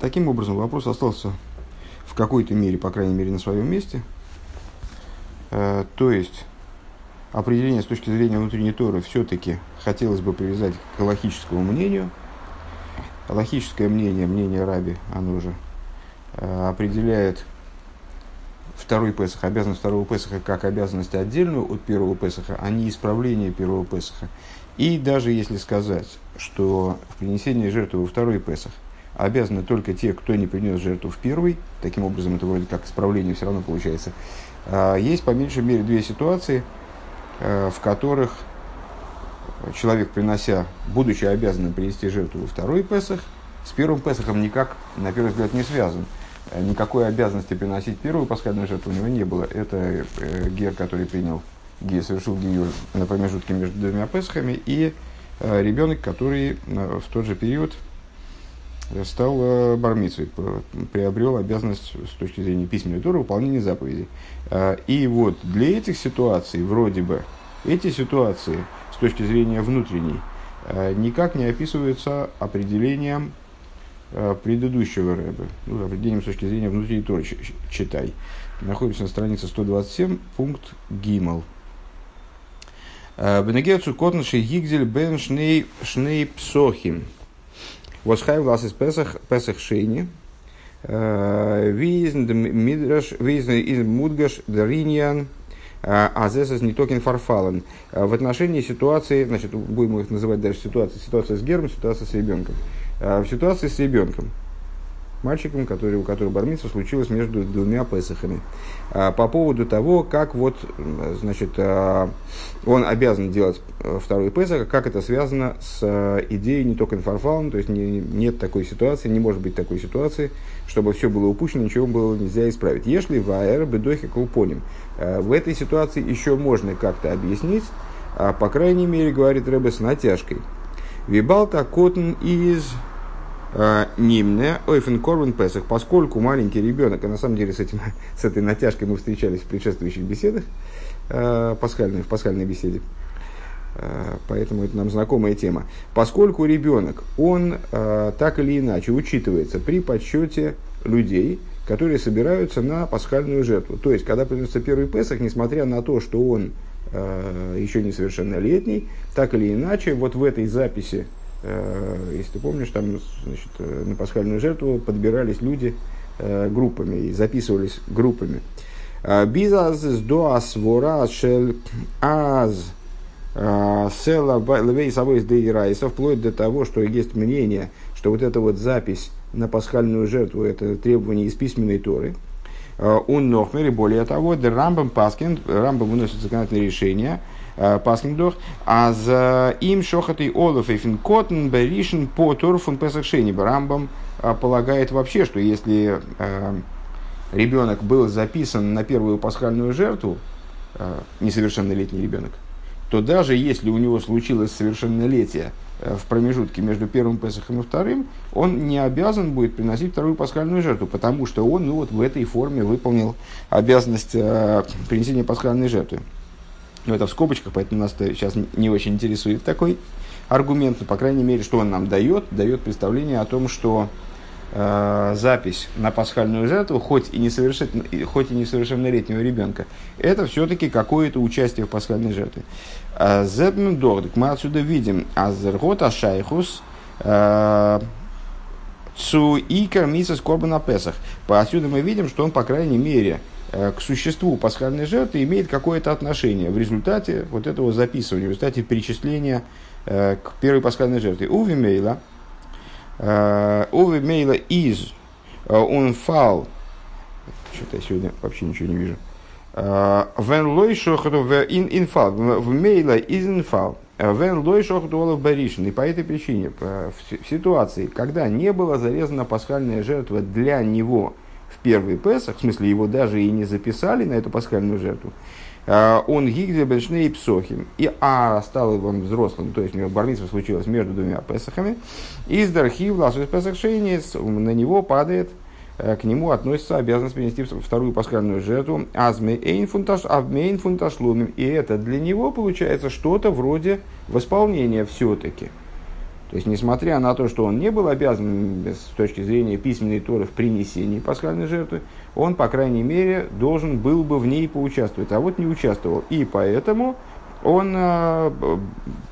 Таким образом, вопрос остался в какой-то мере, по крайней мере, на своем месте. Э, то есть, определение с точки зрения внутренней Торы все-таки хотелось бы привязать к логическому мнению. Логическое мнение, мнение Раби, оно же э, определяет второй Песах, обязанность второго Песаха как обязанность отдельную от первого Песаха, а не исправление первого Песаха. И даже если сказать, что в принесении жертвы во второй Песах обязаны только те, кто не принес жертву в первый, таким образом это вроде как исправление все равно получается, а, есть по меньшей мере две ситуации, а, в которых человек, принося, будучи обязанным принести жертву во второй Песах, с первым Песахом никак, на первый взгляд, не связан. Никакой обязанности приносить первую пасхальную жертву у него не было. Это э, гер, который принял, гер, совершил гиюр на промежутке между двумя Песхами, и э, ребенок, который э, в тот же период стал э, бармицей, приобрел обязанность с точки зрения письменной туры выполнения заповедей. А, и вот для этих ситуаций, вроде бы, эти ситуации с точки зрения внутренней никак не описываются определением предыдущего рэба, ну, определением с точки зрения внутренней туры, читай. Находится на странице 127, пункт Гимал. Бенегецу котнши гигзель бен шней псохим. Восхай влас из Песах, Песах Шейни, Визн Мидраш, Визн из Мудгаш, Дариньян, Азесас не токен фарфален. В отношении ситуации, значит, будем их называть дальше ситуация, ситуация с гербом, ситуация с ребенком. В ситуации с ребенком мальчиком, который, у которого бармица случилось между двумя Песахами. А, по поводу того, как вот, значит, а, он обязан делать э, второй Песах, как это связано с а, идеей не только инфарфалом, то есть не, нет такой ситуации, не может быть такой ситуации, чтобы все было упущено, ничего было нельзя исправить. Если в АР бедохи колпоним. В этой ситуации еще можно как-то объяснить, по крайней мере, говорит Рэбе с натяжкой. Вибалта котн из а, нимне ойфен корбан песах, поскольку маленький ребенок, а на самом деле с, этим, с этой натяжкой мы встречались в предшествующих беседах, э, пасхальной, в пасхальной беседе, э, поэтому это нам знакомая тема. Поскольку ребенок, он э, так или иначе учитывается при подсчете людей, которые собираются на пасхальную жертву. То есть, когда приносится первый Песах, несмотря на то, что он э, еще несовершеннолетний, так или иначе, вот в этой записи Э, если ты помнишь, там значит, э, на пасхальную жертву подбирались люди э, группами и записывались группами. Бизаз до асвора шел аз села левей собой дейрайса, вплоть до того, что есть мнение, что вот эта вот запись на пасхальную жертву это требование из письменной торы. Он нохмер, и более того, Рамбам Паскин, Рамбам выносит законодательное решение, Э, Паскиндох, а за им шохатый олов и финкотен беришен по торфун песахшени. Рамбам э, полагает вообще, что если э, ребенок был записан на первую пасхальную жертву, несовершеннолетний ребенок, то даже если у него случилось совершеннолетие в промежутке между первым Песахом и вторым, он не обязан будет приносить вторую пасхальную жертву, потому что он ну, вот в этой форме выполнил обязанность принесения пасхальной жертвы. Но это в скобочках, поэтому нас сейчас не очень интересует такой аргумент. Но, по крайней мере, что он нам дает? Дает представление о том, что э, запись на пасхальную жертву, хоть и, несовершенно, хоть и несовершеннолетнего ребенка, это все-таки какое-то участие в пасхальной жертве. А Зебн Дордик, мы отсюда видим, Азергот Ашайхус, э, Цу Икар Мисас Корбана Песах. Отсюда мы видим, что он, по крайней мере, к существу пасхальной жертвы имеет какое-то отношение в результате вот этого записывания, в результате перечисления э, к первой пасхальной жертве. Уви Мейла, э, Уви Мейла из он фал, что-то я сегодня вообще ничего не вижу. Вен лой шохоту в ин инфал, в мейла из инфал. Вен лой шохоту олов баришин. И по этой причине, в ситуации, когда не была зарезана пасхальная жертва для него, в первый Песах, в смысле его даже и не записали на эту пасхальную жертву, а, он гигзе бешней псохим, и а стал он взрослым, то есть у него бармитва случилась между двумя Песахами, из дархив ласу из на него падает э, к нему относится обязанность принести вторую пасхальную жертву азмейн фунташлумим. И это для него получается что-то вроде восполнения все-таки. То есть, несмотря на то, что он не был обязан с точки зрения письменной Торы в принесении пасхальной жертвы, он, по крайней мере, должен был бы в ней поучаствовать, а вот не участвовал. И поэтому он э,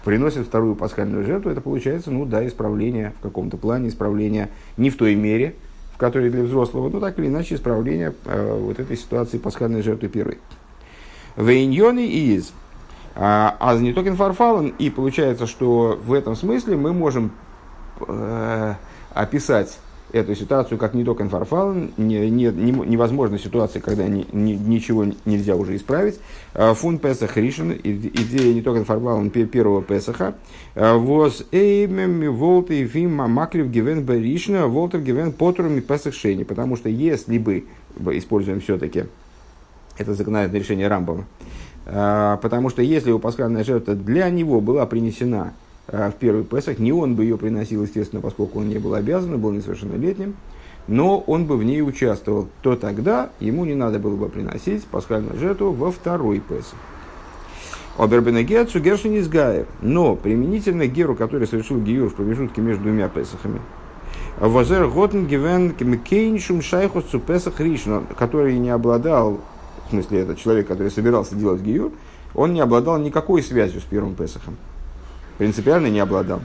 приносит вторую пасхальную жертву, это получается, ну да, исправление в каком-то плане, исправление не в той мере, в которой для взрослого, но так или иначе исправление э, вот этой ситуации пасхальной жертвы первой. Вейньоны из а, а не только фарфален, и получается, что в этом смысле мы можем э, описать эту ситуацию как не только фарфален, не, не, не, невозможна ситуация, когда ни, ни, ничего нельзя уже исправить. А, фун Песах Ришин, идея не только фарфален первого Песаха, а, воз эймем волт и фим макрив гивен беришна, волтер гивен потрум Песах Шейни, потому что если бы, используем все-таки, это законодательное решение Рамбама, а, потому что если его пасхальная жертва для него была принесена а, в первый Песах, не он бы ее приносил, естественно, поскольку он не был обязан, был несовершеннолетним, но он бы в ней участвовал, то тогда ему не надо было бы приносить пасхальную жертву во второй Песах. Обербенегет Сугершин из Гаев. Но применительно Геру, который совершил Гиюр в промежутке между двумя Песахами, Возер Готен Гивен Кейншум Шайхус Песах Ришн, который не обладал в смысле этот человек, который собирался делать гиюр, он не обладал никакой связью с первым Песохом. Принципиально не обладал.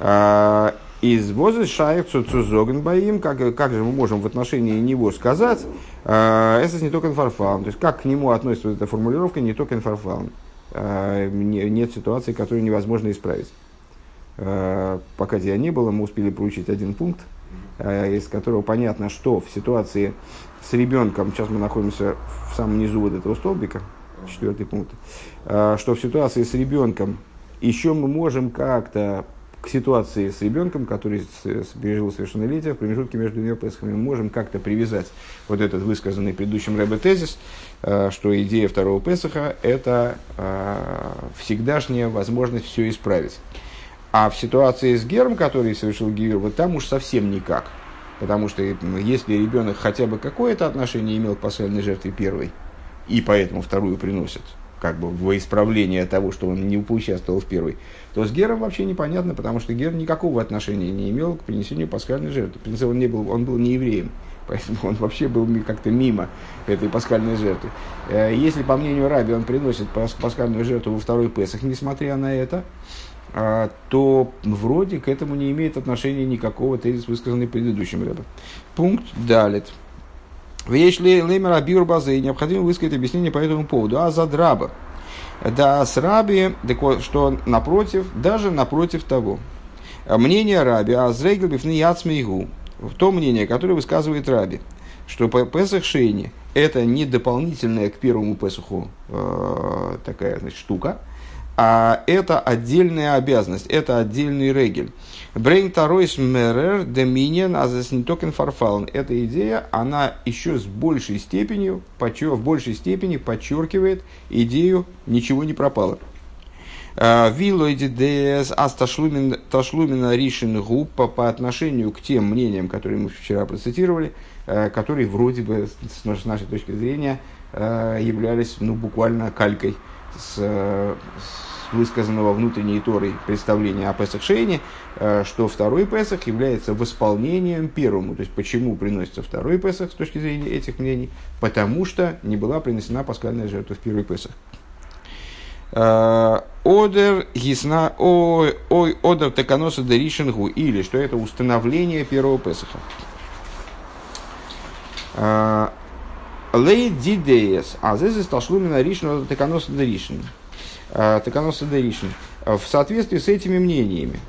А, из воза шаев цузоген боим, как, как же мы можем в отношении него сказать, а, это не только инфарфалм. То есть, как к нему относится эта формулировка не только инфарфалм. А, нет ситуации, которую невозможно исправить. Пока тебя не было, мы успели получить один пункт, из которого понятно, что в ситуации с ребенком, сейчас мы находимся в самом низу вот этого столбика, четвертый пункт, а, что в ситуации с ребенком еще мы можем как-то к ситуации с ребенком, который пережил совершеннолетие, в промежутке между двумя Песхами, мы можем как-то привязать вот этот высказанный предыдущим Рэбе тезис, а, что идея второго Песаха – это всегдашняя возможность все исправить. А в ситуации с Гером, который совершил Гир, вот там уж совсем никак – Потому что если ребенок хотя бы какое-то отношение имел к пасхальной жертве первой, и поэтому вторую приносит, как бы во исправление того, что он не поучаствовал в первой, то с Гером вообще непонятно, потому что Гер никакого отношения не имел к принесению пасхальной жертвы. В принципе, он, не был, он был не евреем, поэтому он вообще был как-то мимо этой пасхальной жертвы. Э, если, по мнению Раби, он приносит пасхальную жертву во второй Песах, несмотря на это, то вроде к этому не имеет отношения никакого тезис, высказанный предыдущим рядом. Пункт далит. Если леймер абиур базы, необходимо высказать объяснение по этому поводу. А за драба. Да, с раби, что напротив, даже напротив того. Мнение раби, а зрегл бифны яцмейгу. То мнение, которое высказывает раби, что Песах Шейни это не дополнительная к первому Песаху э, такая значит, штука, а это отдельная обязанность, это отдельный регель. Брейн Таройс Мерер Доминиан Азеснитокен Фарфален. Эта идея, она еще с большей степенью, в большей степени подчеркивает идею «ничего не пропало». А, Вилоиди ДС Асташлумина Ришин Группа по отношению к тем мнениям, которые мы вчера процитировали, а, которые вроде бы, с нашей точки зрения, а, являлись ну, буквально калькой с, с высказанного внутренней Торой представления о Песах Шейне, э, что второй Песах является восполнением первому. То есть, почему приносится второй Песах с точки зрения этих мнений? Потому что не была принесена пасхальная жертва в первый Песах. Э, одер гисна ой одер теканоса деришингу или что это установление первого Песаха. Э, Лей дидеес, а здесь ташлумина ришн теканоса деришин. Э, Таканоса Деришин, в соответствии с этими мнениями,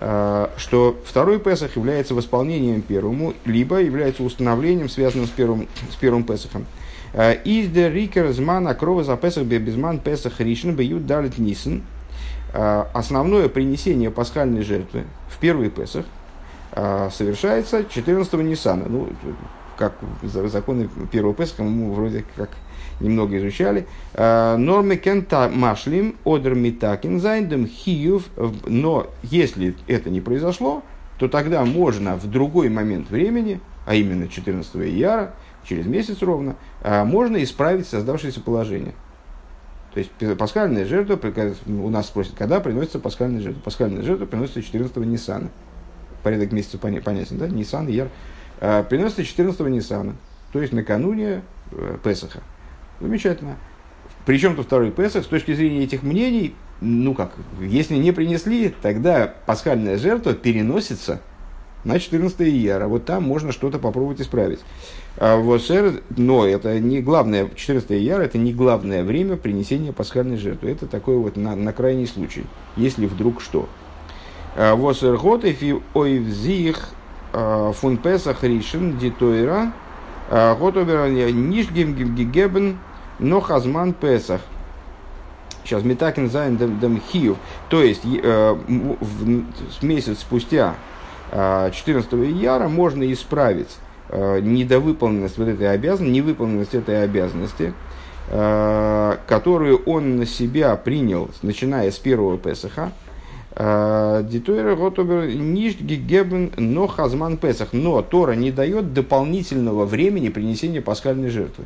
э, что второй Песах является восполнением первому, либо является установлением, связанным с первым, с первым Песахом. Из де рикер змана крова за Песах безман Песах Ришин бьют далит нисен. Основное принесение пасхальной жертвы в первый Песах совершается 14 Ниссана. Ну, как законы первого Песаха мы вроде как немного изучали. Э, Нормы кента машлим одер митакин зайндем хиюв. Но если это не произошло, то тогда можно в другой момент времени, а именно 14 ияра, через месяц ровно, э, можно исправить создавшееся положение. То есть пасхальная жертва, у нас спросят, когда приносится пасхальная жертва. Пасхальная жертва приносится 14-го Ниссана. Порядок месяца понятен, да? Ниссан, Яр. А, приносится 14-го Ниссана, то есть накануне э, Песаха. Замечательно. Причем то второй Песах, с точки зрения этих мнений, ну как, если не принесли, тогда пасхальная жертва переносится на 14 Ияра. Вот там можно что-то попробовать исправить. А вот, но это не главное, 14 Ияра это не главное время принесения пасхальной жертвы. Это такой вот на, на крайний случай, если вдруг что. А Восер готефи ойвзих а, фун песах ришен дитойра готовер нишгем гебен но хазман песах. Сейчас метакин зайн дем хиев. То есть э, в, месяц спустя 14 а, яра можно исправить недовыполненность вот этой обязанности, невыполненность этой обязанности, которую он на себя принял, начиная с первого Песаха, Дитойра Готобер Ниш Гебен но Хазман Песах. Но Тора не дает дополнительного времени принесения пасхальной жертвы.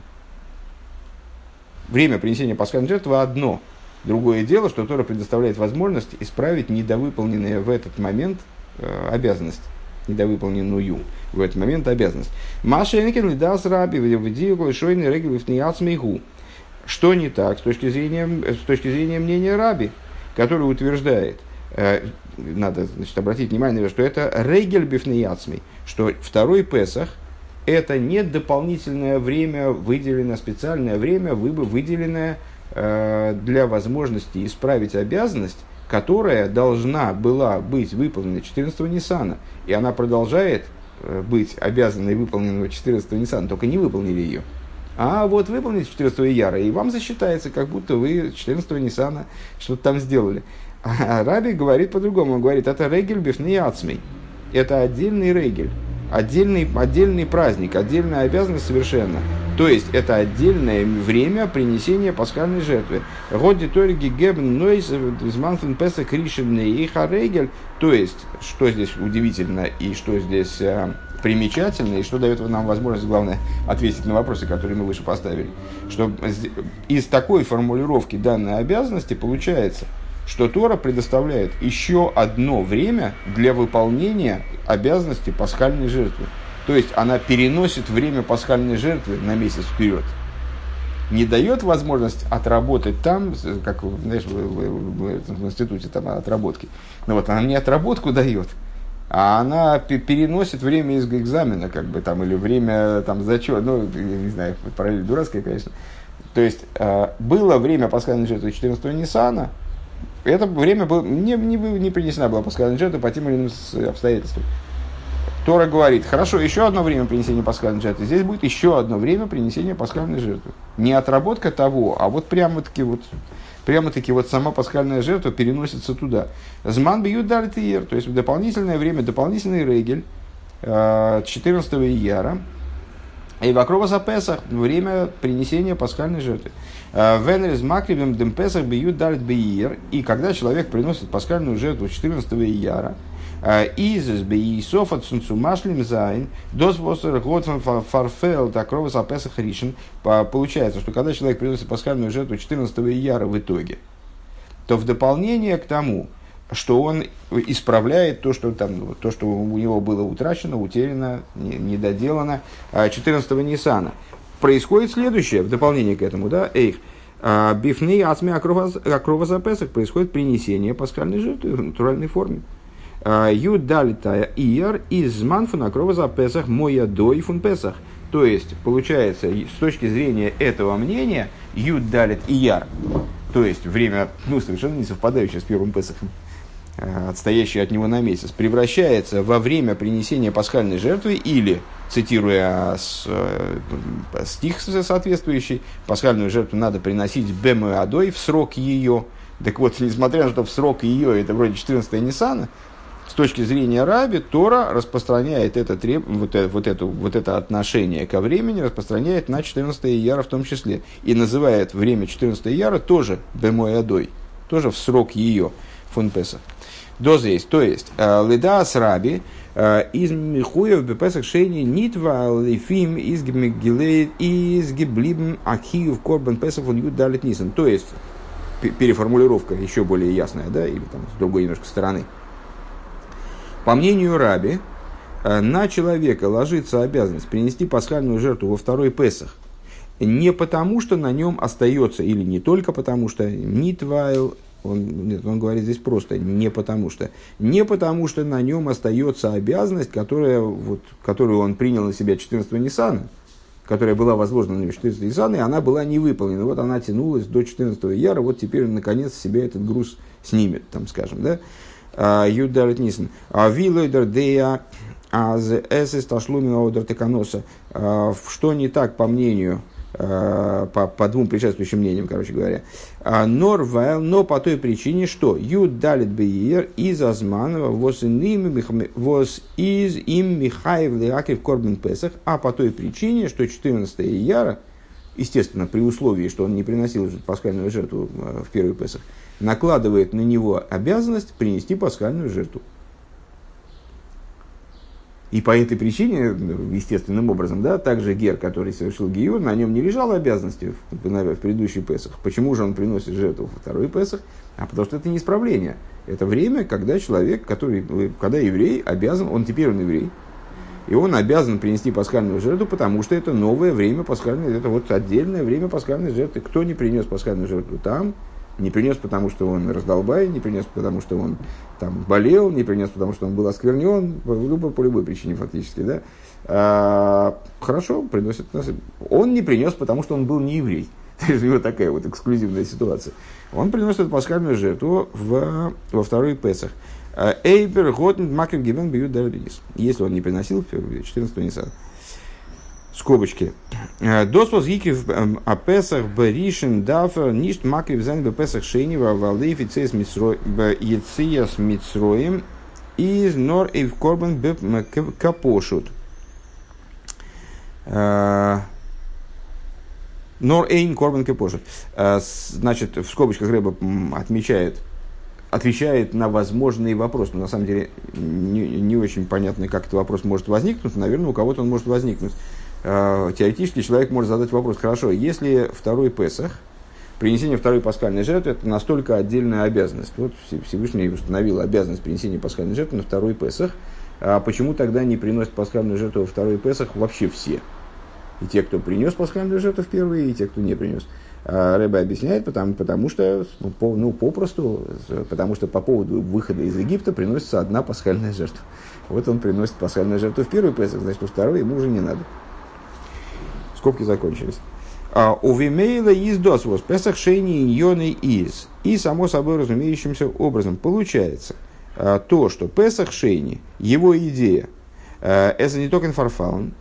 Время принесения пасхальной жертвы одно. Другое дело, что Тора предоставляет возможность исправить недовыполненные в этот момент Э, обязанность, недовыполненную в этот момент обязанность. Маша Энкин лидас раби в шойный регел в Что не так с точки зрения, с точки зрения мнения раби, который утверждает, надо значит, обратить внимание, что это регель бифнеяцмей, что второй Песах это не дополнительное время, выделенное специальное время, выделенное э, для возможности исправить обязанность, которая должна была быть выполнена 14-го Ниссана, и она продолжает э, быть обязанной выполненного 14-го Ниссана, только не выполнили ее. А вот выполните 14-го Яра, и вам засчитается, как будто вы 14-го Ниссана что-то там сделали. А Раби говорит по-другому, он говорит, это регель бифней ацмей. Это отдельный регель, отдельный, отдельный праздник, отдельная обязанность совершенно. То есть это отдельное время принесения пасхальной жертвы. Годи торги гебн нойс изманфен песа кришен и харегель. То есть, что здесь удивительно и что здесь а, примечательно, и что дает нам возможность, главное, ответить на вопросы, которые мы выше поставили. Что из такой формулировки данной обязанности получается, что Тора предоставляет еще одно время для выполнения обязанности пасхальной жертвы. То есть она переносит время пасхальной жертвы на месяц вперед. Не дает возможность отработать там, как знаешь, в, институте там отработки. Но вот она мне отработку дает, а она переносит время из экзамена, как бы там, или время там зачет, ну, не знаю, параллель дурацкая, конечно. То есть э, было время пасхальной жертвы 14 Ниссана, это время было, не, не, не принесена была пасхальная жертва по тем или иным обстоятельствам. Тора говорит, хорошо, еще одно время принесения пасхальной жертвы. Здесь будет еще одно время принесения пасхальной жертвы. Не отработка того, а вот прямо-таки вот, прямо-таки вот сама пасхальная жертва переносится туда. Зман бьют дальтиер, то есть дополнительное время, дополнительный регель 14 э, ияра, и вокруг за Песах время принесения пасхальной жертвы. Э, Венрис макривем дем Песах бьют дальт бейер. И когда человек приносит пасхальную жертву 14 ияра, Изес бейсов от сунцумашлим зайн, дос восер годфан фарфел такрова сапесах ришен. Получается, что когда человек приносит пасхальную жертву 14 ияра в итоге, то в дополнение к тому, что он исправляет то, что, там, то, что у него было утрачено, утеряно, недоделано 14 Ниссана. Происходит следующее, в дополнение к этому, да, эйх, бифней ацми акрова запесах происходит принесение пасхальной жертвы в натуральной форме. Юд далита ияр из манфуна крова за Песах моя дой фун Песах. То есть, получается, с точки зрения этого мнения, Юд далит ияр, то есть время, ну, совершенно не совпадающее с первым Песахом, э, отстоящий от него на месяц, превращается во время принесения пасхальной жертвы или, цитируя с, э, стих соответствующий, пасхальную жертву надо приносить бемой адой в срок ее. Так вот, несмотря на то, что в срок ее это вроде 14 Ниссана, с точки зрения Раби, Тора распространяет это, треб... вот, это, вот, это, вот это отношение ко времени, распространяет на 14 яра в том числе. И называет время 14 яра тоже бемой адой, тоже в срок ее фунпеса. Доза есть, то есть, э, леда с Раби, э, из Михуев Бепесах Шейни Нитва Лифим из Гиблибн Ахиев Корбан Песах он Юд Далит Нисан. То есть, переформулировка еще более ясная, да, или там с другой немножко стороны. По мнению Раби, э, на человека ложится обязанность принести пасхальную жертву во второй Песах. Не потому, что на нем остается, или не только потому, что нитвайл, он, нет, он говорит здесь просто не потому что. Не потому что на нем остается обязанность, которая, вот, которую он принял на себя 14 Ниссана, которая была возложена на него 14 Ниссана, и она была не выполнена. Вот она тянулась до 14 Яра, вот теперь он наконец себя этот груз снимет, там скажем, да. А, Юдарит Нисан. А вилойдер дея аз эсэс ташлумина одер теканоса. А, что не так, по мнению по, по двум предшествующим мнениям, короче говоря. А, Норвайл, но по той причине, что Юд далит бейер из Азманова вос из им Михаев Леакив Корбин Песах, а по той причине, что 14 Яра, естественно, при условии, что он не приносил пасхальную жертву э, в первый Песах, накладывает на него обязанность принести пасхальную жертву. И по этой причине, естественным образом, да, также Гер, который совершил Гиюр, на нем не лежала обязанности в, в, предыдущий Песах. Почему же он приносит жертву во второй Песах? А потому что это не исправление. Это время, когда человек, который, когда еврей обязан, он теперь он еврей, и он обязан принести пасхальную жертву, потому что это новое время пасхальной, это вот отдельное время пасхальной жертвы. Кто не принес пасхальную жертву там, не принес, потому что он раздолбай, не принес, потому что он там, болел, не принес, потому что он был осквернен, по, любой, по любой причине фактически. Да? А, хорошо, приносит. Он не принес, потому что он был не еврей. То есть у него такая вот эксклюзивная ситуация. Он приносит пасхальную жертву в, во второй Песах. А, Эйбер Готн Макев Гивен Бьют Если он не приносил в 14 Ниссана скобочки. Э, Досвоз гикив эм, а Песах Беришин Дафер ништ макрив зайн бы Песах Шейнива Валдейф Ицеяс Мицроем из Нор Эйв Корбан Капошут. Э, Нор Эйн Корбан Капошут. Э, значит, в скобочках Рэба отмечает, отвечает на возможные вопросы. Но на самом деле не, не очень понятно, как этот вопрос может возникнуть. Наверное, у кого-то он может возникнуть. Э, теоретически человек может задать вопрос, хорошо, если второй Песах, принесение второй пасхальной жертвы, это настолько отдельная обязанность. Вот Всевышний установил обязанность принесения пасхальной жертвы на второй Песах, а почему тогда не приносят пасхальную жертву во второй Песах вообще все? И те, кто принес пасхальную жертву в первый, и те, кто не принес. А Рэбе объясняет, потому, потому что, ну, по, ну, попросту, потому что по поводу выхода из Египта приносится одна пасхальная жертва. Вот он приносит пасхальную жертву в первый Песах, значит, во второй ему уже не надо. Скобки закончились. А, у Вимейла из досвос, Песах Шейни Иньоны из. И, само собой разумеющимся образом, получается а, то, что Песах Шейни, его идея, а, это не только инфарфаун,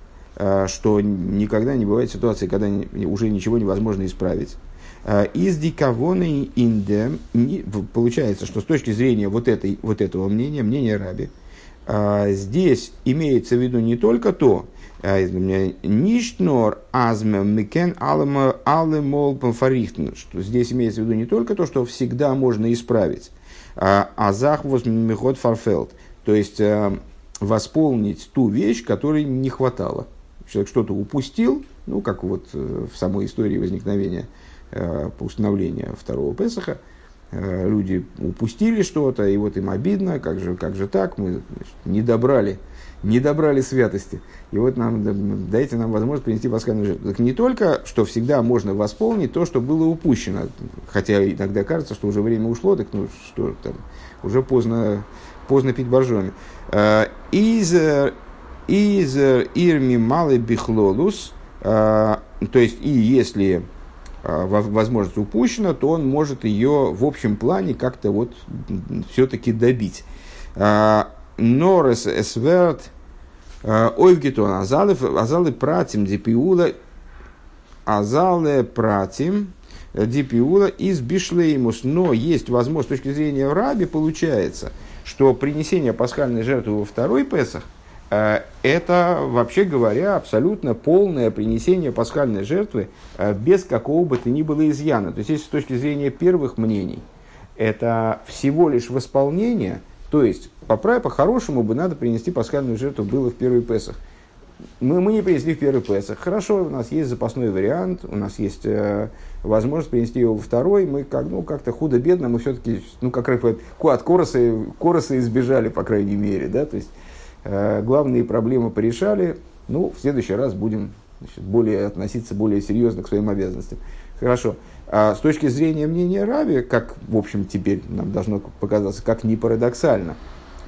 что никогда не бывает ситуации, когда уже ничего невозможно исправить. Из диковоны индем получается, что с точки зрения вот, этой, вот этого мнения, мнения Раби, здесь имеется в виду не только то, а, Ништнор азме микен алемол панфарихтен, что здесь имеется в виду не только то, что всегда можно исправить, а захвоз михот фарфелд, то есть э, восполнить ту вещь, которой не хватало. Человек что-то упустил, ну, как вот э, в самой истории возникновения э, установления второго Песаха, люди упустили что-то, и вот им обидно, как же, как же так, мы значит, не добрали не добрали святости. И вот нам, дайте нам возможность принести пасхальную жертву. Так не только, что всегда можно восполнить то, что было упущено, хотя иногда кажется, что уже время ушло, так ну что там, уже поздно, поздно пить боржоми. Э, из из ирми малый бихлолус, э, то есть и если э, возможность упущена, то он может ее в общем плане как-то вот все-таки добить. Норес эсверт ойвгетон азалы азалы пратим дипиула азалы пратим дипиула из бишлеймус. Но есть возможность, с точки зрения раби, получается, что принесение пасхальной жертвы во второй Песах это, вообще говоря, абсолютно полное принесение пасхальной жертвы без какого бы то ни было изъяна. То есть, если с точки зрения первых мнений, это всего лишь восполнение, то есть по, по-хорошему бы надо принести пасхальную жертву было в первый Песах. мы, мы не принесли в первый Песах. Хорошо, у нас есть запасной вариант, у нас есть э, возможность принести его во второй. Мы как, ну, как-то худо-бедно, мы все-таки, ну, как раз от короса, короса избежали, по крайней мере. Да? То есть, э, главные проблемы порешали. Ну, в следующий раз будем значит, более относиться более серьезно к своим обязанностям. Хорошо. А с точки зрения мнения Раби, как, в общем, теперь нам должно показаться, как не парадоксально,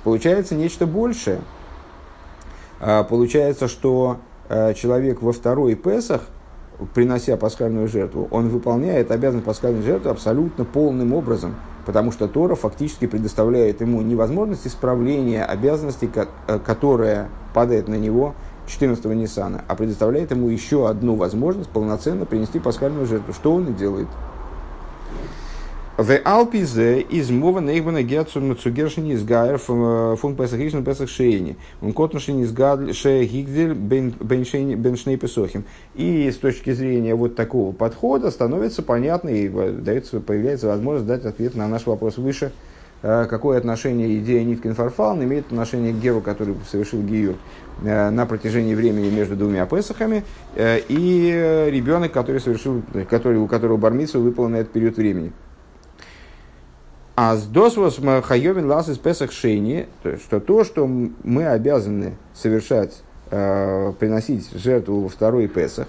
получается нечто большее. А, получается, что а, человек во второй Песах, принося пасхальную жертву, он выполняет обязанность пасхальной жертвы абсолютно полным образом, потому что Тора фактически предоставляет ему невозможность исправления обязанностей, э, которая падает на него 14 Ниссана, а предоставляет ему еще одну возможность полноценно принести пасхальную жертву, что он и делает. В Алпизе из мова нейбана герцун цугершини из гайер фун песах ришн песах шейни. Он котношин из ше гигдель бен шней песохим. И с точки зрения вот такого подхода становится понятно и дается, появляется возможность дать ответ на наш вопрос выше – Э, какое отношение идея Ниткин Фарфалн имеет отношение к Геру, который совершил Гию э, на протяжении времени между двумя Песахами, э, и ребенок, который совершил, который, у которого бармицу выпал на этот период времени. А с досвос хайовин лас из Песах Шейни, что то, что мы обязаны совершать, приносить жертву во второй Песах,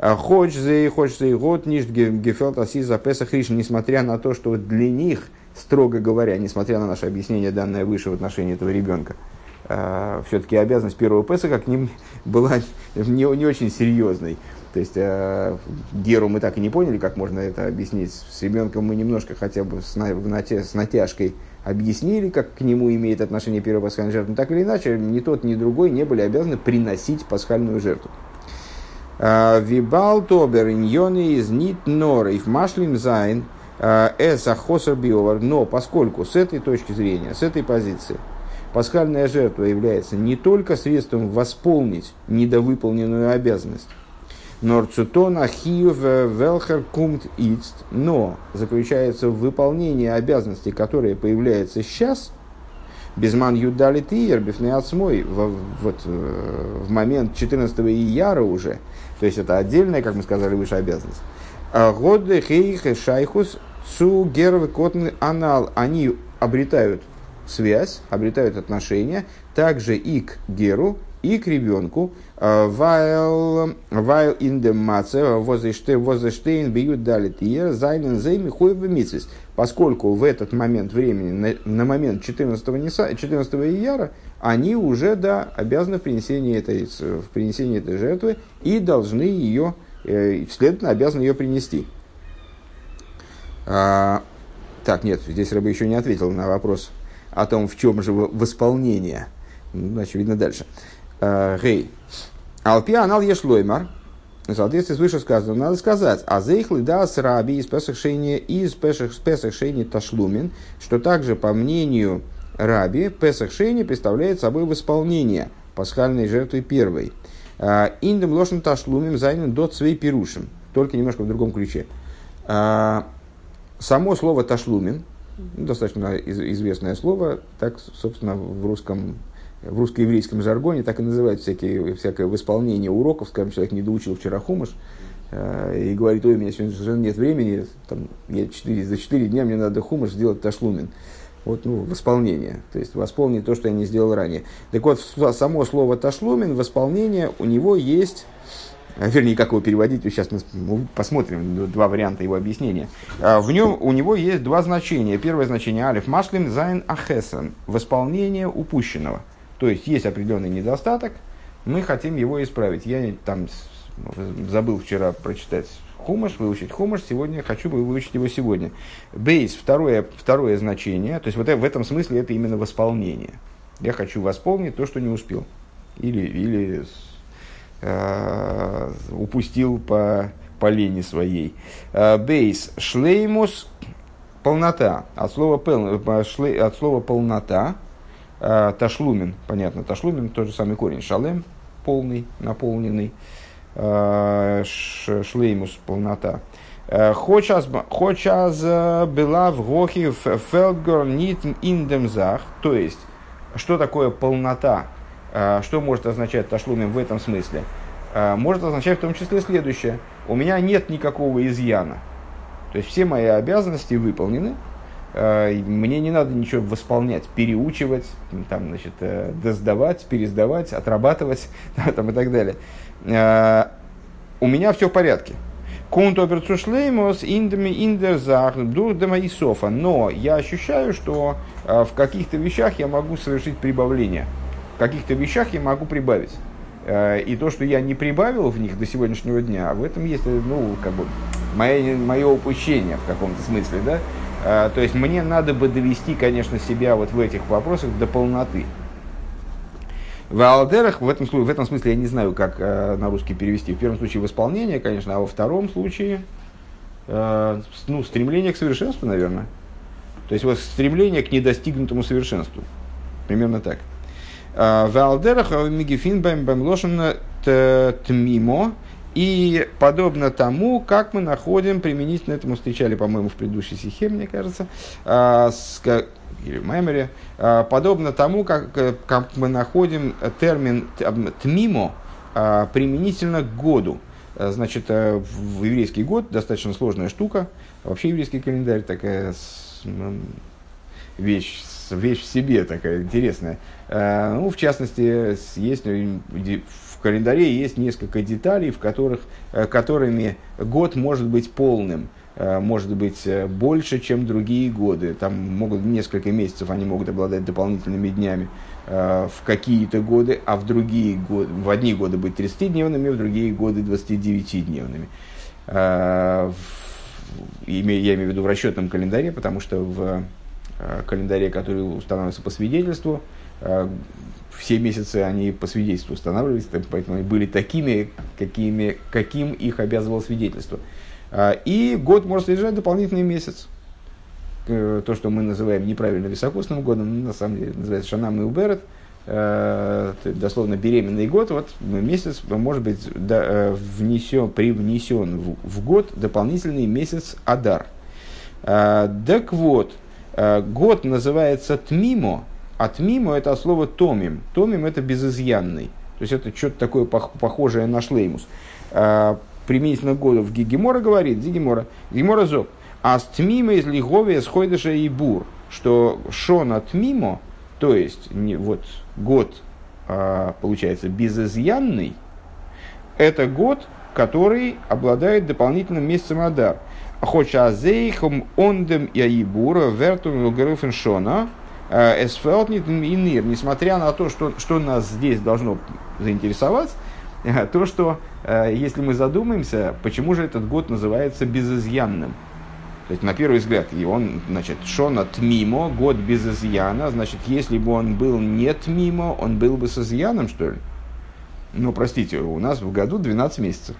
хочется и хочется и год ниш гефелт за Песах Ришн, несмотря на то, что для них – строго говоря, несмотря на наше объяснение, данное выше в отношении этого ребенка, э, все-таки обязанность первого Песаха к ним была не, не очень серьезной. То есть э, Геру мы так и не поняли, как можно это объяснить. С ребенком мы немножко хотя бы с, на, с натяжкой объяснили, как к нему имеет отношение первая пасхальная жертва. Но так или иначе, ни тот, ни другой не были обязаны приносить пасхальную жертву. Э, וויבאלד אבער ענינו איז ניט נאר אויף משלים זיין – את החסר בעבר. Но поскольку с этой точки зрения, с этой позиции, пасхальная жертва является не только средством восполнить недовыполненную обязанность, но заключается в выполнении обязанностей, которые появляются сейчас, безман юдали тиер бифнеацмой, вот э, в момент 14 ияра уже, то есть это отдельная, как мы сказали выше, обязанность. А годы хейхе шайхус су гервы котны анал. Они обретают связь, обретают отношения также и к геру, и к ребенку. Вайл in the matze возештейн бьют дали тия зайнен зейми хуев Поскольку в этот момент времени, на, момент 14 Ниса, 14 ияра, они уже да, обязаны в принесении, этой, в принесении этой жертвы и должны ее Э, следовательно, обязан ее принести. А, так, нет, здесь Рыба еще не ответил на вопрос о том, в чем же восполнение. Ну, очевидно, дальше. А, гей. Алпия анал ешлоймар. В соответствии с вышесказанным надо сказать, а зейхлы да с раби из Песахшейни из Песахшейни ташлумин, что также, по мнению раби, Песахшейни представляет собой восполнение пасхальной жертвы первой – Э, Индем лошен ташлумим зайнен до цвей пирушим. Только немножко в другом ключе. Э, само слово ташлумин, достаточно известное слово, так, собственно, в русском в русско-еврейском жаргоне так и называют всякие, всякое восполнение уроков, скажем, человек не доучил вчера хумыш, э, и говорит, ой, у меня сегодня совершенно нет времени, там, я 4, за 4 дня мне надо хумыш сделать ташлумин вот, ну, восполнение, то есть восполнить то, что я не сделал ранее. Так вот, само слово ташлумин, восполнение, у него есть, вернее, как его переводить, сейчас мы посмотрим два варианта его объяснения. А, в нем у него есть два значения. Первое значение א׳ משלים זיין החסרון, восполнение упущенного. То есть есть определенный недостаток, мы хотим его исправить. Я там забыл вчера прочитать хумаш, выучить хумаш, сегодня хочу выучить его сегодня. Бейс, второе, второе значение, то есть вот в этом смысле это именно восполнение. Я хочу восполнить то, что не успел. Или, или э, упустил по, по лени своей. Э, бейс, шлеймус, полнота. От слова, пел, э, от слова полнота, э, ташлумен, понятно, ташлумен, тот же самый корень, шалем, полный, наполненный. Э, шлеймус, полнота. Э, Хочас э, была в Гохи Фелгор Нит Индемзах, то есть, что такое полнота Э, что может означать ташлумим в этом смысле? Э, может означать в том числе следующее. У меня нет никакого изъяна. То есть все мои обязанности выполнены, мне не надо ничего восполнять, переучивать, там, значит, досдавать, пересдавать, отрабатывать там, и так далее. У меня все в порядке. Кунтоберцушлеймос индами индерзах софа. Но я ощущаю, что в каких-то вещах я могу совершить прибавление – каких-то вещах я могу прибавить. Э, и то, что я не прибавил в них до сегодняшнего дня, в этом есть, ну, как бы, мое, мое упущение в каком-то смысле, да. Э, то есть мне надо бы довести, конечно, себя вот в этих вопросах до полноты. В Алдерах, в этом, в этом смысле я не знаю, как э, на русский перевести. В первом случае в исполнение, конечно, а во втором случае ну, стремление к совершенству, наверное. То есть вот стремление к недостигнутому совершенству. Примерно так. Валдерах мигифин бэм бэм лошен тмимо. И подобно тому, как мы находим, применительно этому встречали, по-моему, в предыдущей стихе, мне кажется, с, или в Маймере, подобно тому, как, как мы находим термин тмимо применительно к году. Значит, в еврейский год достаточно сложная штука. Вообще еврейский календарь такая вещь вещь в себе такая интересная. Э, ну, в частности, есть, э, в календаре есть несколько деталей, в которых, э, которыми год может быть полным может быть больше, чем другие годы. Там могут несколько месяцев они могут обладать дополнительными днями в какие-то годы, а в другие годы, в одни годы быть 30-дневными, в другие годы 29-дневными. Я имею в виду в расчетном календаре, потому что в календаре, который устанавливается по свидетельству. Э, все месяцы они по свидетельству устанавливались, поэтому они были такими, какими, каким их обязывало свидетельство. Э, и год может содержать дополнительный месяц. То, что мы называем неправильно високосным годом, на самом деле называется Шанам и Уберет, дословно беременный год, вот месяц может быть внесен, привнесен в, в год дополнительный месяц Адар. Так вот, Э, год называется Тмимо, а Тмимо это слово Томим. Томим это безызъянный. То есть это что-то такое похожее на шлеймус. Э, применительно году в Гигемора говорит, Гигемора, Гигемора зоб, а с Тмимо из Лиговия сходиша и бур, что Шона Тмимо, то есть не, вот год а, получается безызъянный, это год, который обладает дополнительным месяцем Адар. Хоча зейхом ондем яибура вертум лгеруфен шона э, эсфелтнит инир. Несмотря на то, что, что нас здесь должно заинтересовать, э, то, что э, если мы задумаемся, почему же этот год называется безызъянным. То есть, на первый взгляд, и он, значит, шона тмимо, год без изъяна, значит, если бы он был не тмимо, он был бы с изъяном, что ли? Ну, простите, у нас в году 12 месяцев.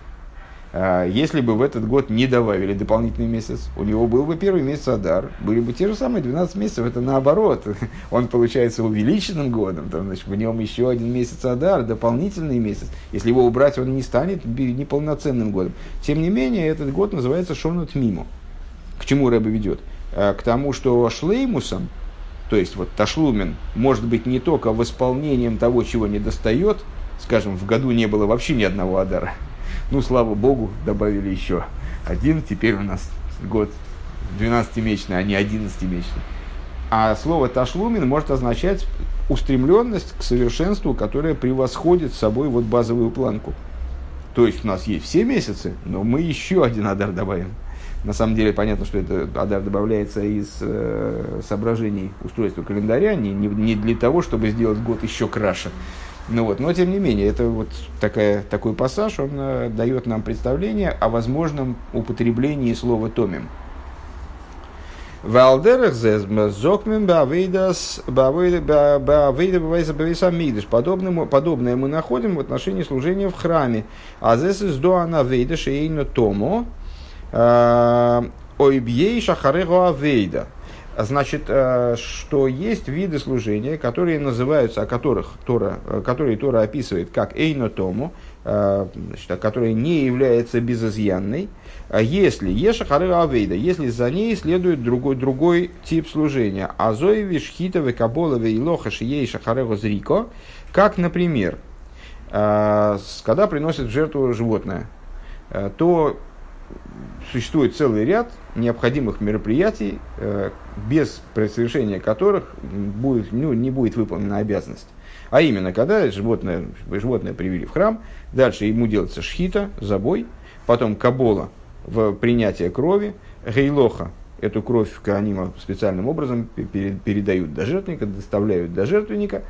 А, если бы в этот год не добавили дополнительный месяц, у него был бы первый месяц Адар, были бы те же самые 12 месяцев, это наоборот. Он получается увеличенным годом, там, значит, в нем еще один месяц Адар, дополнительный месяц. Если его убрать, он не станет неполноценным годом. Тем не менее, этот год называется Шонут Мимо. К чему Рэба ведет? А, к тому, что Шлеймусом, то есть вот Ташлумен, может быть не только восполнением того, чего не достает, скажем, в году не было вообще ни одного Адара, ну, слава богу, добавили еще один. Теперь у нас год 12-месячный, а не 11-месячный. А слово ташлумин может означать устремленность к совершенству, которая превосходит собой вот базовую планку. То есть у нас есть все месяцы, но мы еще один адар добавим. На самом деле понятно, что это адар добавляется из э, соображений устройства календаря, не, не, не для того, чтобы сделать год еще краше, ну вот, но тем не менее, это вот такая, такой пассаж, он э, дает нам представление о возможном употреблении слова «томим». Валдерах зокмем бавейдас бавейда бавейса мидыш. Подобное мы находим в отношении служения в храме. А здесь из доана вейда шейно томо э, ойбьей шахарего авейда. Значит, э, что есть виды служения, которые называются, о которых Тора, э, которые Тора описывает как эйно тому, значит, которая не является безызъянной, а если Еша Хары Авейда, если за ней следует другой, другой тип служения, Азоеви Шхитовы Каболовы и Лоха Шиейша Харего Зрико, как, например, когда приносят в жертву животное, то существует целый ряд необходимых мероприятий, э, без совершения которых будет, ну, не будет выполнена обязанность. А именно, когда животное, животное привели в храм, дальше ему делается шхита, забой, потом кабола в принятие крови, гейлоха эту кровь Каанима специальным образом передают до жертвенника, доставляют до жертвенника,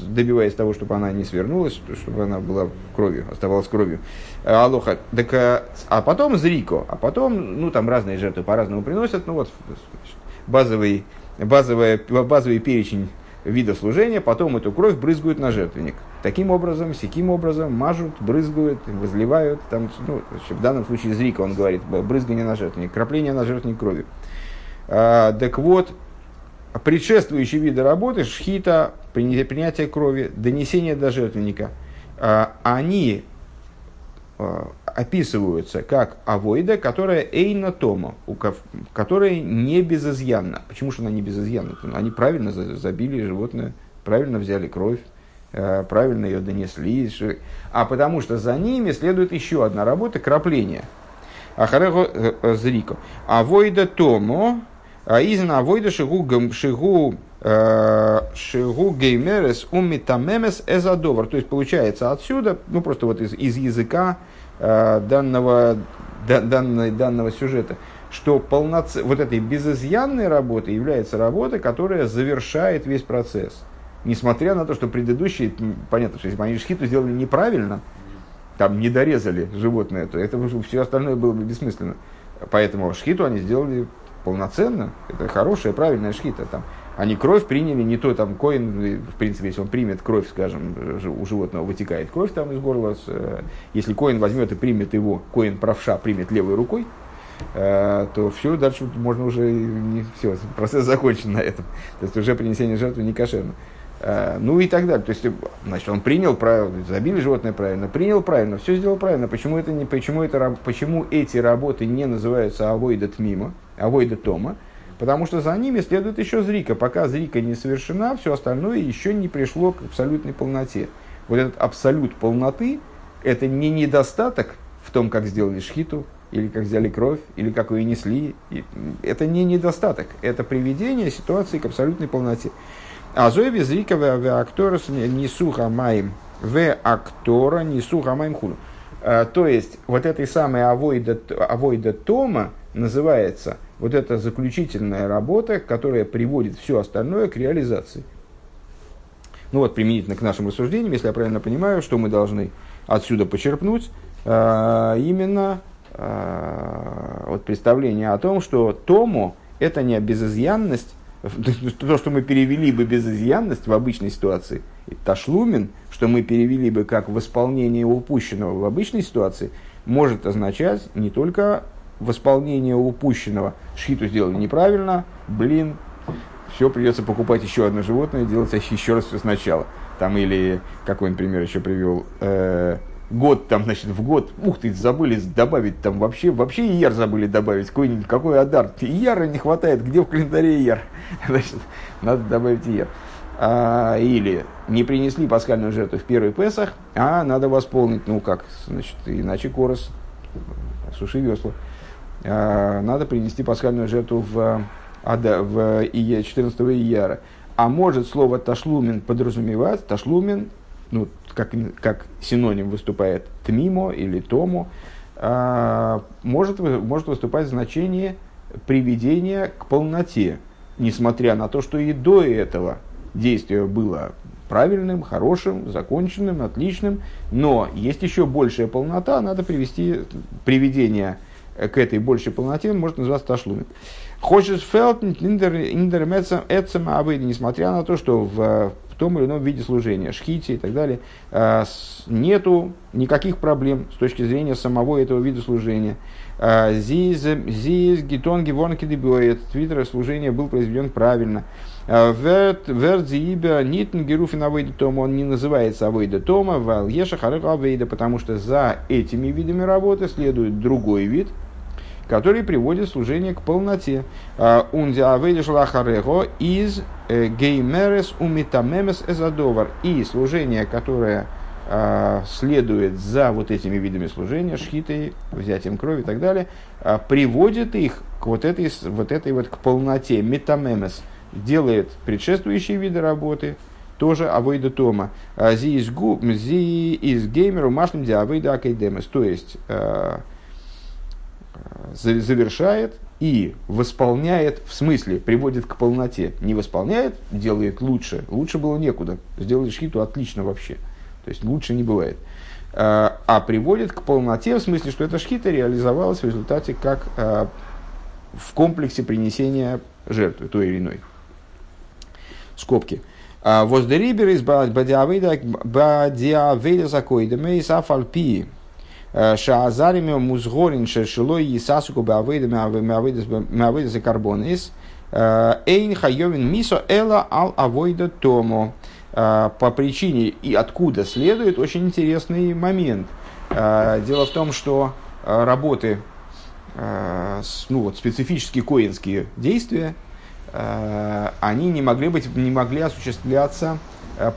добиваясь того, чтобы она не свернулась, чтобы она была кровью, оставалась кровью. А, алоха. Так, а, а потом зрико, а потом, ну, там разные жертвы по-разному приносят, ну, вот базовый, базовый, базовый перечень вида служения, потом эту кровь брызгают на жертвенник. Таким образом, сяким образом мажут, брызгают, возливают. Там, ну, в данном случае зрика он говорит, брызгание на жертвенник, крапление на жертвенник крови. А, так вот, предшествующие виды работы, шхита, принятие крови, донесение до жертвенника, а, они а, описываются как авойда, которая эйна тома, которая не безызъянна. Почему же она не безызъянна? Они правильно забили животное, правильно взяли кровь, а, правильно ее донесли. А потому что за ними следует еще одна работа – крапление. Ахарего э, э, зрико. Авойда томо, а изна авойда шигу, шигу, э, шигу геймерес умитамемес эзадовар. То есть получается отсюда, ну просто вот из, из языка э, данного, да, данной, данного сюжета, что полноц... вот этой безызъянной работы является работа, которая завершает весь процесс. Несмотря на то, что предыдущие, понятно, что если они шхиту сделали неправильно, там не дорезали животное, то это все остальное было бы бессмысленно. Поэтому шхиту они сделали полноценно, это хорошая, правильная шхита. Там, они кровь приняли, не то там коин, в принципе, если он примет кровь, скажем, у животного вытекает кровь там из горла, э, если коин возьмет и примет его, коин правша примет левой рукой, э, то все, дальше можно уже, не, все, процесс закончен на этом. То есть уже принесение жертвы не кошерно. Э, ну и так далее. То есть, значит, он принял правильно, забили животное правильно, принял правильно, все сделал правильно. Почему, это не, почему, это, почему эти работы не называются авойда тмима, авойда тома? Потому что за ними следует еще зрика. Пока зрика не совершена, все остальное еще не пришло к абсолютной полноте. Вот этот абсолют полноты – это не недостаток в том, как сделали шхиту, или как взяли кровь, или как ее несли. Это не недостаток, это приведение ситуации к абсолютной полноте. А зоеви зриковая в акторус несуха маим в актора несуха маим хуну. А, то есть, вот этой самой авойда, авойда тома называется вот эта заключительная работа, которая приводит все остальное к реализации. Ну вот, применительно к нашим рассуждениям, если я правильно понимаю, что мы должны отсюда почерпнуть, а, именно а, вот представление о том, что тому это не безызъянность, то, что мы перевели бы без изъянность в обычной ситуации, ташлумин, что мы перевели бы как восполнение упущенного в обычной ситуации, может означать не только восполнение упущенного. Шхиту сделали неправильно, блин, все, придется покупать еще одно животное, делать еще раз все сначала. Там или, какой-нибудь пример еще привел, э, год там, значит, в год, ух ты, забыли добавить там вообще, вообще ияр забыли добавить, какой-нибудь, какой адар, ияра не хватает, где в календаре ияр, значит, надо добавить ияр. А, или не принесли пасхальную жертву в первый Песах, а надо восполнить, ну как, значит, иначе корос, суши весла. А, надо принести пасхальную жертву в, ада, в 14 ияра. А может слово ташлумен подразумевать, ташлумен ну, как, как синоним выступает тмимо или тому, а, может, может выступать значение приведения к полноте, несмотря на то, что и до этого действие было правильным, хорошим, законченным, отличным, но есть еще большая полнота, надо привести приведение к этой большей полноте, может называться ташлумин. Хочешь фелтн индер эцем несмотря на то, что в том или ином виде служения, шхите и так далее, э, нету никаких проблем с точки зрения самого этого вида служения. Э, зиз, зиз, гитон, гивонки, дебоет. Твиттер служение был произведен правильно. Верт, верт, зиибер, нитн, геруфин, авейда тома, он не называется авейда тома, вал еша, харек авейда, потому что за этими видами работы следует другой вид – который приводит служение к полноте. А, авейдиш лахарего из э, геймерес умитамемес эзадовар. И служение, которое а, следует за вот этими видами служения, шхитой, взятием крови и так далее, а, приводит их к вот этой вот, этой вот к полноте. Метамемес делает предшествующие виды работы, тоже авойда тома. Зи из геймеру машным диавейда акайдемес. То есть, завершает и восполняет, в смысле, приводит к полноте. Не восполняет, делает лучше. Лучше было некуда. Сделали шхиту отлично вообще. То есть лучше не бывает. А, а приводит к полноте, в смысле, что эта шхита реализовалась в результате как а, в комплексе принесения жертвы той или иной. Скобки. А, Воздерибер из Бадиавида Закоидамей Сафальпи Э, Шаазарими музгорин шешилой и сасуку беавейдас и карбонис. Э, эйн хайовин мисо эла ал авойда тому. Э, по причине и откуда следует очень интересный момент. Дело в том, что работы, ну вот специфические коинские действия, они не могли, быть, не могли осуществляться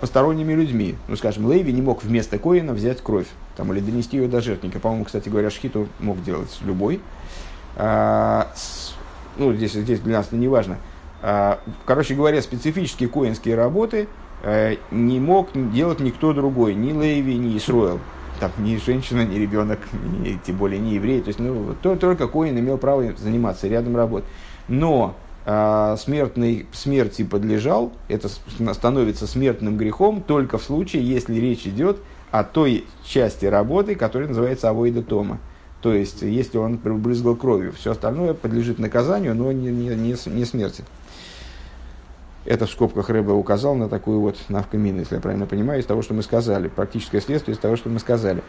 посторонними людьми. Ну, скажем, Лейви не мог вместо коина взять кровь там, или донести ее до жертвника. По-моему, кстати говоря, шхиту мог делать любой. А, с, ну, здесь, здесь для нас не важно. А, короче говоря, специфические коинские работы а, не мог делать никто другой, ни Лейви, ни Исруэл. Там, ни женщина, ни ребенок, ни, тем более не еврей. То есть, ну, то, только коин имел право заниматься рядом работать. Но а, смертной смерти подлежал, это становится смертным грехом только в случае, если речь идет о той части работы, которая называется авойда тома. То есть, если он брызгал кровью, все остальное подлежит наказанию, но не, не, не, не смерти. Это в скобках Рэбе указал на такую вот навкамину, если я правильно понимаю, из того, что мы сказали. Практическое следствие из того, что мы сказали.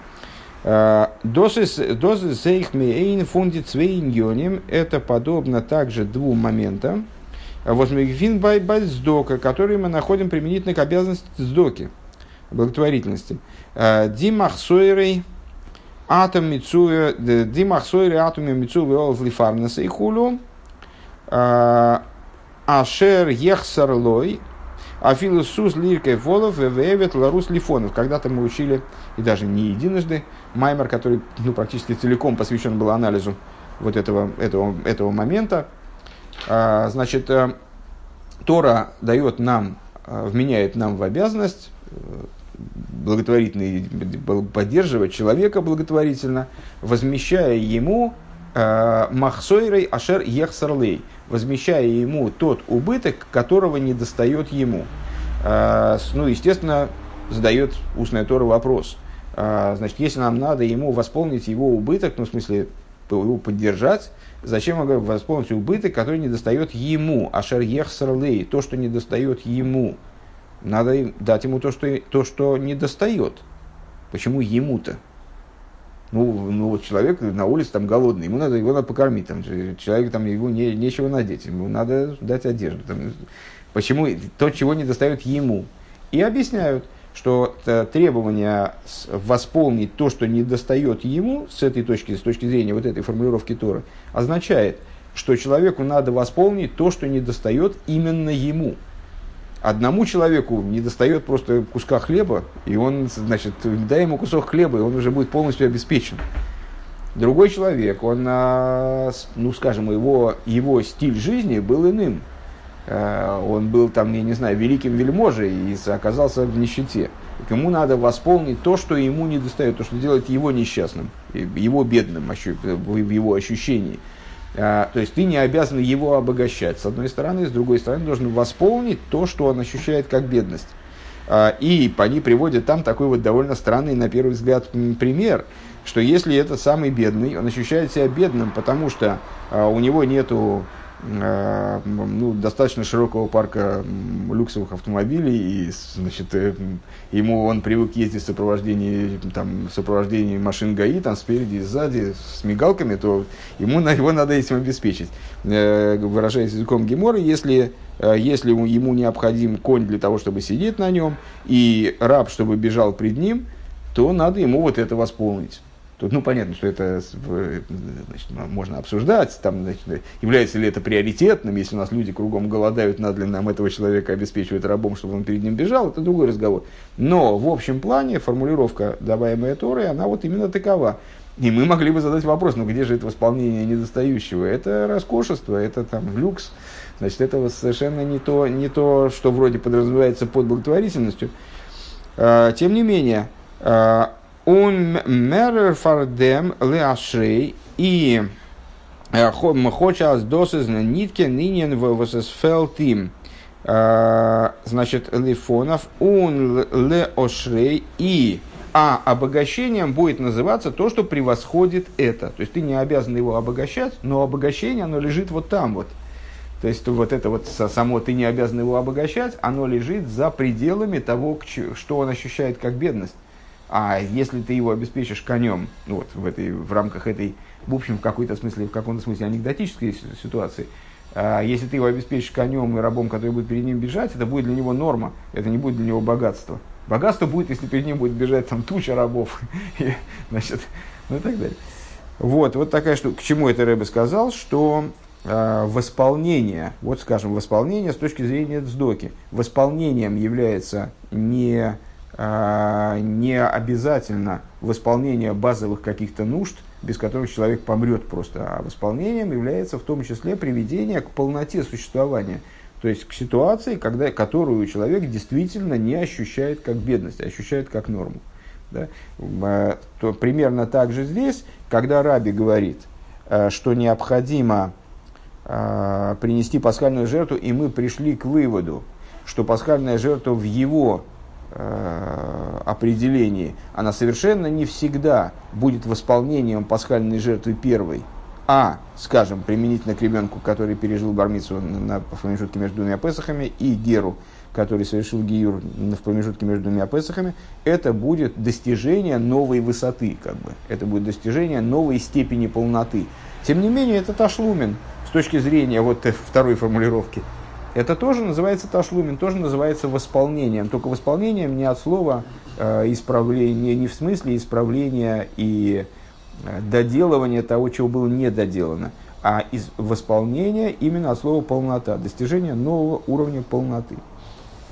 А, дозис зейхмейн фундит свейньоним – это подобно также двум моментам. Возмегфин бай сдока, которые мы находим применительно к обязанности сдоки, благотворительности. Э, Димахсойрей атом мицуя, Димахсойрей атом мицуя олов лифарнеса и хулу. Э, Ашер ехсарлой, Афилу сус лиркой волов вевет ларус лифонов. Когда-то мы учили, и даже не единожды, маймер, который ну, практически целиком посвящен был анализу вот этого, этого, этого момента. Значит, Тора дает нам, вменяет нам в обязанность благотворительный, поддерживать человека благотворительно, возмещая ему э, махсойрой ашер ехсарлей, возмещая ему тот убыток, которого не достает ему. Э, ну, естественно, задает устная Тора вопрос. Э, значит, если нам надо ему восполнить его убыток, ну, в смысле, его поддержать, зачем восполнить убыток, который не достает ему, ашер ехсарлей, то, что не достает ему. Надо дать ему то, что, то, что не достает. Почему ему-то? Ну, ну вот человек на улице там голодный, ему надо его надо покормить, там, человек там его не, нечего надеть, ему надо дать одежду. Там, почему то, чего не достает ему? И объясняют, что требование восполнить то, что не достает ему, с этой точки, с точки зрения вот этой формулировки Торы, означает, что человеку надо восполнить то, что не достает именно ему. Одному человеку не достает просто куска хлеба, и он, значит, дай ему кусок хлеба, и он уже будет полностью обеспечен. Другой человек, он, а, ну, скажем, его, его стиль жизни был иным. А, он был там, я не знаю, великим вельможей и оказался в нищете. Ему надо восполнить то, что ему не достает, то, что делает его несчастным, его бедным в его ощущении. А, то есть ты не обязан его обогащать, с одной стороны, с другой стороны, должен восполнить то, что он ощущает как бедность. А, и они приводят там такой вот довольно странный, на первый взгляд, пример, что если этот самый бедный, он ощущает себя бедным, потому что а, у него нету ну, достаточно широкого парка люксовых автомобилей, и значит, э, ему он привык ездить в сопровождении, там, в сопровождении машин ГАИ, там, спереди и сзади, с мигалками, то ему на его надо этим обеспечить. Э, выражаясь языком Гемора, если, если ему необходим конь для того, чтобы сидеть на нем, и раб, чтобы бежал пред ним, то надо ему вот это восполнить. Тут, ну, понятно, что это значит, можно обсуждать, там, значит, является ли это приоритетным, если у нас люди кругом голодают, надо ли нам этого человека обеспечивать рабом, чтобы он перед ним бежал, это другой разговор. Но в общем плане формулировка, даваемая Торой, она вот именно такова. И мы могли бы задать вопрос, ну где же это восполнение недостающего? Это роскошество, это там люкс. Значит, это совершенно не то, не то, что вроде подразумевается под благотворительностью. А, тем не менее, а, он мерер фардем леашрей и э, хочas досыз на нитке нинен восесфелтим. Э, значит, лифонов он леошрей и а обогащением будет называться то, что превосходит это. То есть ты не обязан его обогащать, но обогащение, оно лежит вот там вот. То есть вот это вот само ты не обязан его обогащать, оно лежит за пределами того, что он ощущает как бедность. А если ты его обеспечишь конем, вот в, этой, в рамках этой, в общем, в какой-то смысле, в каком-то смысле анекдотической ситуации, а если ты его обеспечишь конем и рабом, который будет перед ним бежать, это будет для него норма, это не будет для него богатство. Богатство будет, если перед ним будет бежать там туча рабов, и, значит, ну и так далее. Вот, вот такая штука. К чему это Рэбе сказал, что э, восполнение, вот скажем, восполнение с точки зрения дздоки, восполнением является не не обязательно восполнение базовых каких-то нужд, без которых человек помрет просто, а восполнением является в том числе приведение к полноте существования, то есть к ситуации, когда, которую человек действительно не ощущает как бедность, а ощущает как норму. Да? А, то примерно так же здесь, когда Раби говорит, а, что необходимо принести пасхальную жертву, и мы пришли к выводу, что пасхальная жертва в его определении, она совершенно не всегда будет восполнением пасхальной жертвы первой, а, скажем, применительно к ребенку, который пережил бармицу на, промежутке между двумя Песахами, и Геру, который совершил Гиюр в промежутке между двумя Песахами, это будет достижение новой высоты, как бы. это будет достижение новой степени полноты. Тем не менее, это ташлумен с точки зрения вот второй формулировки – это тоже называется ташлумин, тоже называется восполнением. Только восполнением не от слова э, исправления, не в смысле исправления и э, доделывания того, чего было не доделано, а из восполнения именно от слова полнота, достижение нового уровня полноты.